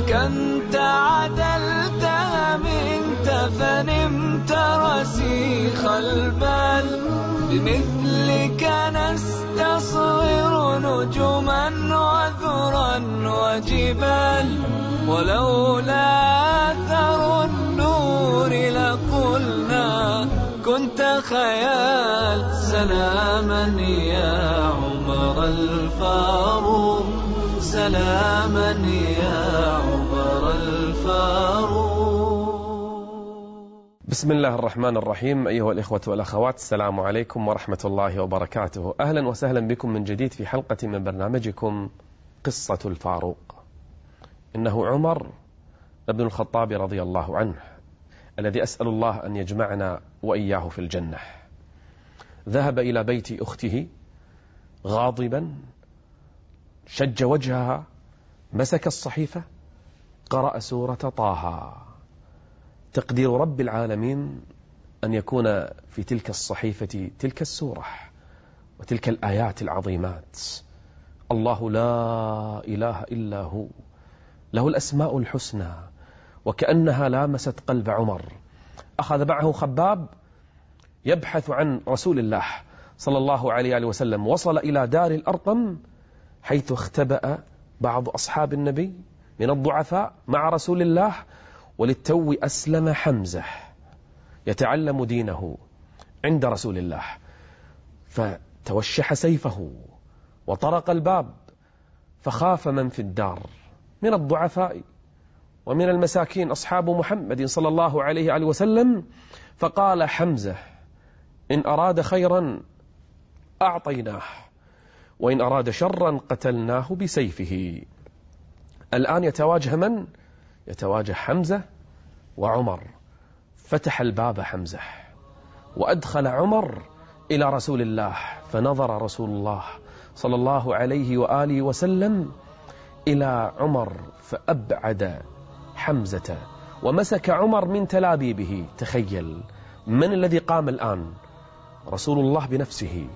معك أنت عدلتها منت فنمت رسيخ البال. بمثلك نستصغر نجما وذرا وجبال. ولولا أثر النور لقلنا كنت خيال. سلاما يا عمر الفاروق سلاما يا بسم الله الرحمن الرحيم أيها الإخوة والأخوات السلام عليكم ورحمة الله وبركاته. أهلا وسهلا بكم من جديد في حلقة من برنامجكم قصة الفاروق. إنه عمر بن الخطاب رضي الله عنه الذي أسأل الله أن يجمعنا وإياه في الجنة. ذهب إلى بيت أخته غاضبا شج وجهها مسك الصحيفة قرأ سورة طه. تقدير رب العالمين أن يكون في تلك الصحيفة تلك السورة وتلك الآيات العظيمات. الله لا إله إلا هو له الأسماء الحسنى وكأنها لامست قلب عمر. أخذ معه خباب يبحث عن رسول الله صلى الله عليه وسلم وصل إلى دار الأرقم حيث اختبأ بعض أصحاب النبي من الضعفاء مع رسول الله وللتو أسلم حمزة يتعلم دينه عند رسول الله. فتوشح سيفه وطرق الباب فخاف من في الدار من الضعفاء ومن المساكين. أصحاب محمد صلى الله عليه وسلم فقال حمزة إن أراد خيرا أعطيناه وإن أراد شرا قتلناه بسيفه. الآن يتواجه من؟ يتواجه حمزة وعمر. فتح الباب حمزة وأدخل عمر إلى رسول الله فنظر رسول الله صلى الله عليه وآله وسلم إلى عمر فأبعد حمزة ومسك عمر من تلابيبه. تخيل من الذي قام الآن رسول الله بنفسه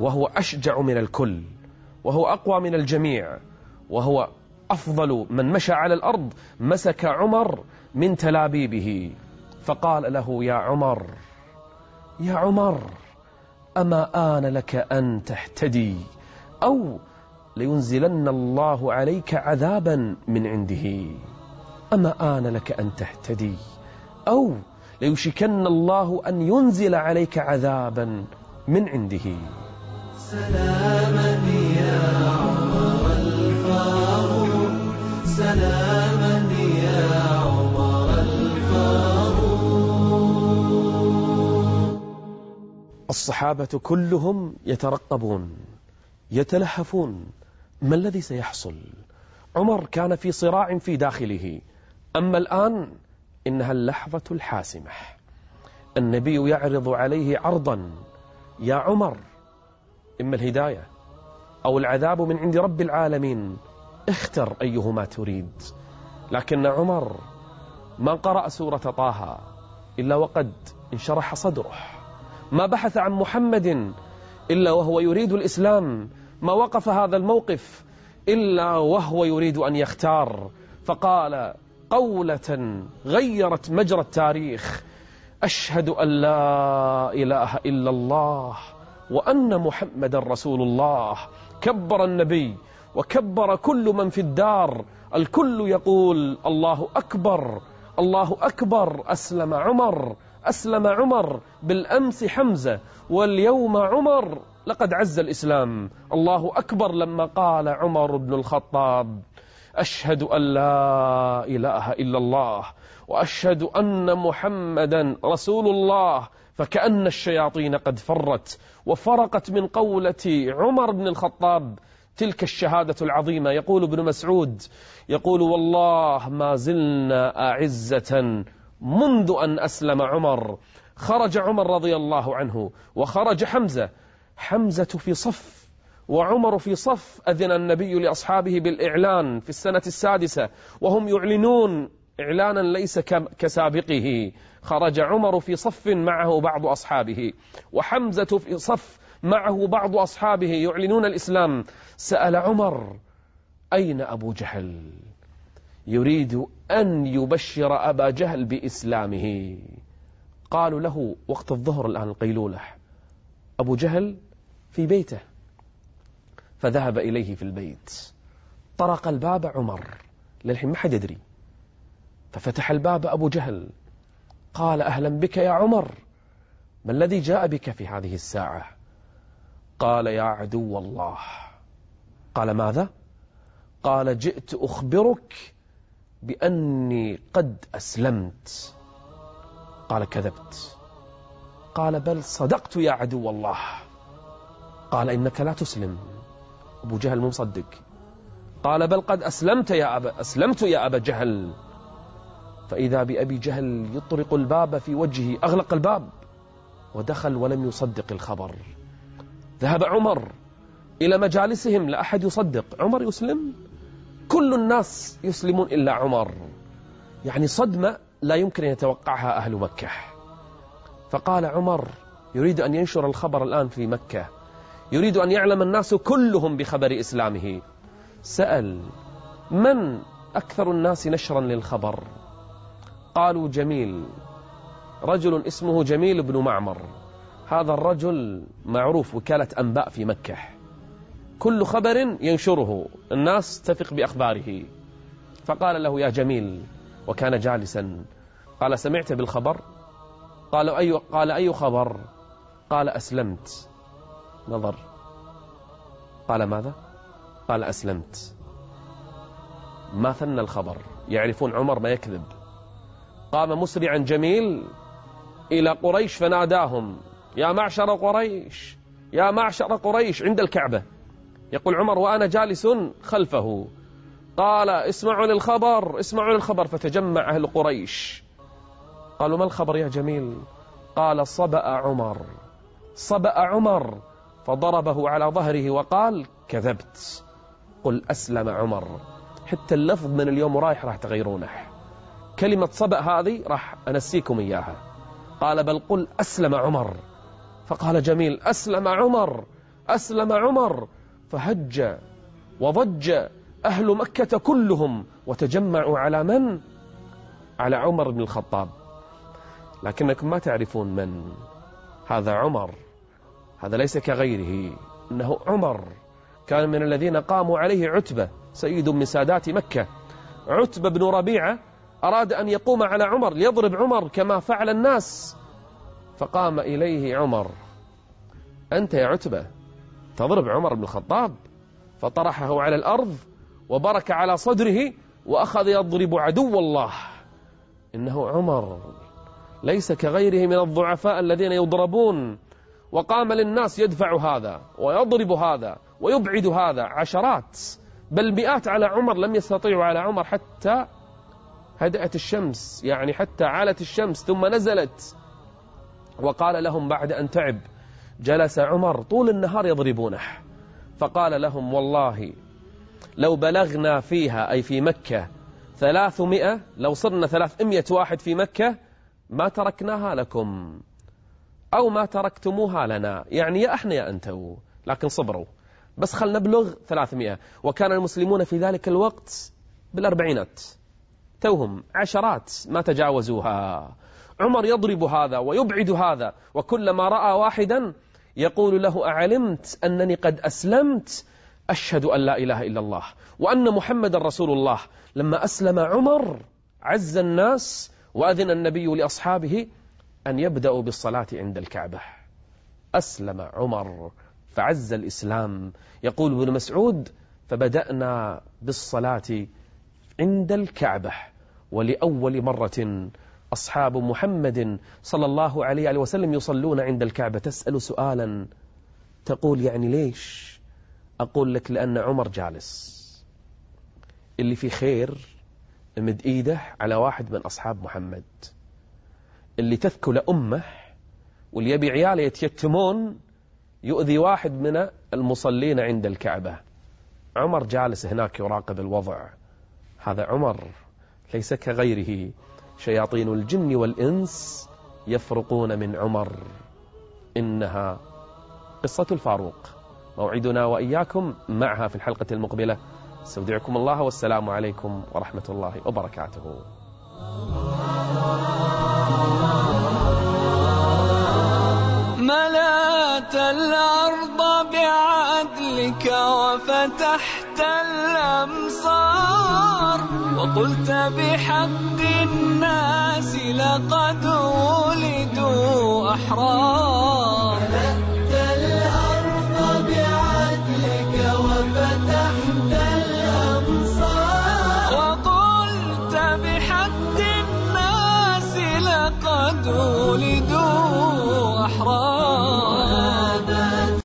وهو أشجع من الكل وهو أقوى من الجميع وهو أفضل من مشى على الأرض مسك عمر من تلابيبه. فقال له يا عمر يا عمر أما آن لك أن تهتدي أو لينزلن الله عليك عذابا من عنده؟ أما آن لك أن تهتدي أو ليشكن الله أن ينزل عليك عذابا من عنده؟ سلاما الصحابة كلهم يترقبون يتلهفون ما الذي سيحصل؟ عمر كان في صراع في داخله أما الآن إنها اللحظة الحاسمة. النبي يعرض عليه عرضا يا عمر إما الهداية أو العذاب من عند رب العالمين اختر أيهما تريد. لكن عمر ما قرأ سورة طه إلا وقد انشرح صدره. ما بحث عن محمد إلا وهو يريد الإسلام ما وقف هذا الموقف إلا وهو يريد أن يختار. فقال قولة غيرت مجرى التاريخ. أشهد أن لا إله إلا الله وأن محمد رسول الله. كبر النبي وكبر كل من في الدار. الكل يقول الله أكبر الله أكبر أسلم عمر أسلم عمر بالأمس حمزة واليوم عمر لقد عز الإسلام. الله أكبر لما قال عمر بن الخطاب أشهد أن لا إله إلا الله وأشهد أن محمدا رسول الله فكأن الشياطين قد فرت وفرقت من قولة عمر بن الخطاب تلك الشهادة العظيمة. يقول ابن مسعود يقول والله ما زلنا أعزة منذ أن أسلم عمر خرج عمر رضي الله عنه وخرج حمزة. حمزة في صف وعمر في صف أذن النبي لأصحابه بالإعلان في السنة السادسة وهم يعلنون إعلانا ليس كسابقه. خرج عمر في صف معه بعض أصحابه وحمزة في صف معه بعض أصحابه يعلنون الإسلام. سأل عمر أين أبو جهل؟ يريد أن يبشر أبا جهل بإسلامه. قالوا له وقت الظهر الآن القيلولة أبو جهل في بيته. فذهب إليه في البيت. طرق الباب عمر للحين ما حد يدري. ففتح الباب أبو جهل. قال أهلا بك يا عمر. ما الذي جاء بك في هذه الساعة؟ قال يا عدو الله. قال ماذا؟ قال جئت أخبرك بأني قد أسلمت. قال كذبت. قال بل صدقت يا عدو الله. قال إنك لا تسلم. أبو جهل مصدق. قال بل قد أسلمت يا أبا أسلمت يا أبا جهل. فإذا بأبي جهل يطرق الباب في وجهه أغلق الباب ودخل ولم يصدق الخبر. ذهب عمر إلى مجالسهم لا أحد يصدق. عمر يسلم كل الناس يسلمون إلا عمر. يعني صدمة لا يمكن أن يتوقعها أهل مكة. فقال عمر يريد أن ينشر الخبر الآن في مكة. يريد أن يعلم الناس كلهم بخبر إسلامه. سأل من أكثر الناس نشرا للخبر؟ قالوا جميل. رجل اسمه جميل بن معمر. هذا الرجل معروف وكالة أنباء في مكة. كل خبر ينشره. الناس تثق بأخباره. فقال له يا جميل وكان جالسا. قال سمعت بالخبر؟ قال أي, قال أي خبر؟ قال أسلمت. نظر. قال ماذا؟ قال أسلمت. ما ثنى الخبر. يعرفون عمر ما يكذب. قام مسرعا جميل إلى قريش فناداهم يا معشر قريش يا معشر قريش عند الكعبة. يقول عمر وأنا جالس خلفه. قال اسمعوا للخبر اسمعوا للخبر. فتجمع أهل قريش. قالوا ما الخبر يا جميل؟ قال صبأ عمر. صبأ عمر. فضربه على ظهره وقال كذبت. قل أسلم عمر. حتى اللفظ من اليوم رايح راح تغيرونه. كلمة صبأ هذه راح أنسيكم إياها. قال بل قل أسلم عمر. فقال جميل أسلم عمر أسلم عمر. فهج وضج أهل مكة كلهم وتجمعوا على من؟ على عمر بن الخطاب. لكنكم ما تعرفون من. هذا عمر. هذا ليس كغيره. إنه عمر. كان من الذين قاموا عليه عتبة سيد من سادات مكة. عتبة بن ربيعة أراد أن يقوم على عمر ليضرب عمر كما فعل الناس. فقام إليه عمر. أنت يا عتبة. تضرب عمر بن الخطاب فطرحه على الأرض وبرك على صدره وأخذ يضرب عدو الله. إنه عمر ليس كغيره من الضعفاء الذين يضربون وقام للناس يدفع هذا ويضرب هذا ويبعد هذا عشرات بل مئات على عمر لم يستطيعوا على عمر حتى هدأت الشمس يعني حتى عالت الشمس ثم نزلت. وقال لهم بعد أن تعب جلس عمر طول النهار يضربونه. فقال لهم والله لو بلغنا فيها أي في مكة ثلاثمائة لو صرنا ثلاثمائة واحد في مكة ما تركناها لكم أو ما تركتموها لنا. يعني يا إحنا يا أنتوا لكن صبروا. بس خل نبلغ ثلاثمائة. وكان المسلمون في ذلك الوقت بالأربعينات. توهم عشرات ما تجاوزوها. عمر يضرب هذا ويبعد هذا وكلما رأى واحدا يقول له أعلمت أنني قد أسلمت. أشهد أن لا إله إلا الله وأن محمد رسول الله. لما أسلم عمر عز الناس وأذن النبي لأصحابه أن يبدأوا بالصلاة عند الكعبة. أسلم عمر فعز الإسلام. يقول ابن مسعود فبدأنا بالصلاة عند الكعبة ولأول مرة أصحاب محمد صلى الله عليه وسلم يصلون عند الكعبة. تسأل سؤالا. تقول يعني ليش؟ أقول لك لأن عمر جالس. اللي في خير مد إيده على واحد من أصحاب محمد. اللي تثكل أمه واللي يبي عياله يتيتمون يؤذي واحد من المصلين عند الكعبة. عمر جالس هناك يراقب الوضع. هذا عمر ليس كغيره. شياطين الجن والإنس يفرقون من عمر. إنها قصة الفاروق. موعدنا وإياكم معها في الحلقة المقبلة. استودعكم الله والسلام عليكم ورحمة الله وبركاته. ملأت الأرض بعدلك وفتحت الأمصار. وقلت بحق الناس لقد ولدوا أحرار.